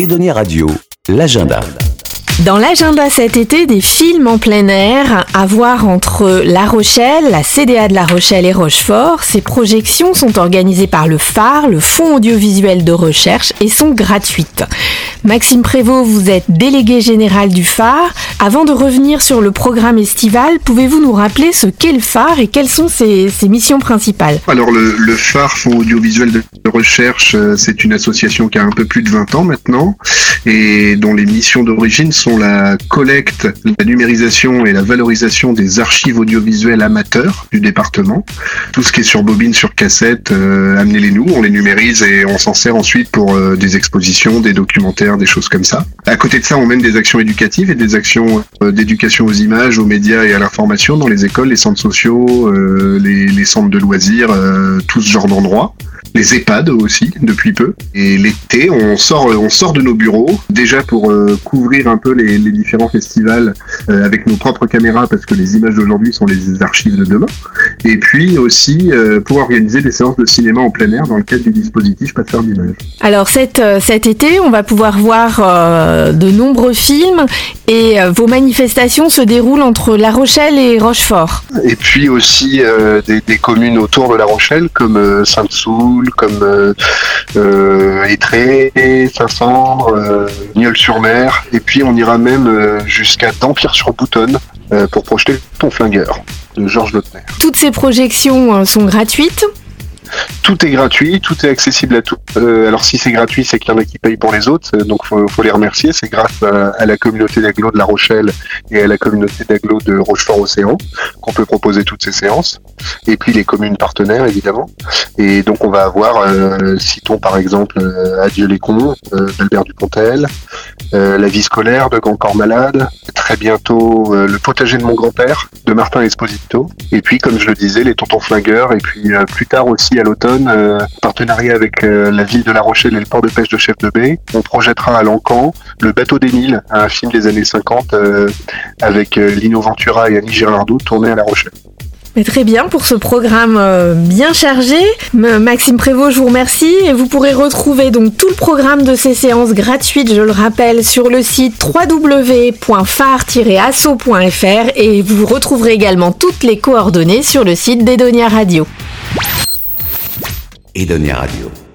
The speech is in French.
Edonia Radio, l'agenda. Dans l'agenda cet été, des films en plein air à voir entre La Rochelle, la CDA de La Rochelle et Rochefort. Ces projections sont organisées par le phare, le Fonds audiovisuel de recherche et sont gratuites. Maxime Prévost, vous êtes délégué général du phare. Avant de revenir sur le programme estival, pouvez-vous nous rappeler ce qu'est le phare et quelles sont ses, missions principales? Alors le, le Fonds audiovisuel de recherche, euh, c'est une association qui a un peu plus de 20 ans maintenant et dont les missions d'origine sont la collecte, la numérisation et la valorisation des archives audiovisuelles amateurs du département. Tout ce qui est sur bobine, sur cassette, euh, amenez-les nous, on les numérise et on s'en sert ensuite pour euh, des expositions, des documentaires, des choses comme ça. À côté de ça, on mène des actions éducatives et des actions euh, d'éducation aux images, aux médias et à l'information dans les écoles, les centres sociaux, les, les centres de loisirs, tout ce genre d'endroits les EHPAD aussi depuis peu. Et l'été, on sort, on sort de nos bureaux déjà pour euh, couvrir un peu les, les différents festivals euh, avec nos propres caméras parce que les images d'aujourd'hui sont les archives de demain. Et puis aussi euh, pour organiser des séances de cinéma en plein air dans le cadre du dispositif Passeur d'images. Alors cet, cet été, on va pouvoir voir euh, de nombreux films et euh, vos manifestations se déroulent entre La Rochelle et Rochefort. Et puis aussi euh, des, des communes autour de La Rochelle comme euh, Comme euh, euh, Étré, Saint-Saëns, euh, Nieul-sur-Mer. Et puis on ira même euh, jusqu'à Dampierre-sur-Boutonne euh, pour projeter Ton flingueur de Georges Lautner. Toutes ces projections euh, sont gratuites? Tout est gratuit, tout est accessible à tous. Euh, alors si c'est gratuit, c'est qu'il y en a qui payent pour les autres, euh, donc faut, faut les remercier. C'est grâce à, la communauté d'agglo de La Rochelle et à la communauté d'agglo de Rochefort-Océan qu'on peut proposer toutes ces séances. Et puis les communes partenaires, évidemment. Et donc on va avoir, euh, citons par exemple euh, Adieu les cons euh, d'Albert Dupontel, La vie scolaire de Corps Malade, très bientôt Le potager de mon grand-père de Martin Esposito, et puis comme je le disais, Les Tontons Flingueurs, et puis plus tard aussi à l'automne, euh, partenariat avec euh, la ville de La Rochelle et le port de pêche de Chef de Baie, on projettera à Lancan Le bateau des Nils, un film des années 50 euh, avec Lino Ventura et Annie Girardot tourné à La Rochelle. Mais très bien pour ce programme bien chargé. Maxime Prévost, je vous remercie vous pourrez retrouver donc tout le programme de ces séances gratuites, je le rappelle, sur le site www.phare-asso.fr et vous retrouverez également toutes les coordonnées sur le site d'Edonia Radio. Edonia Radio.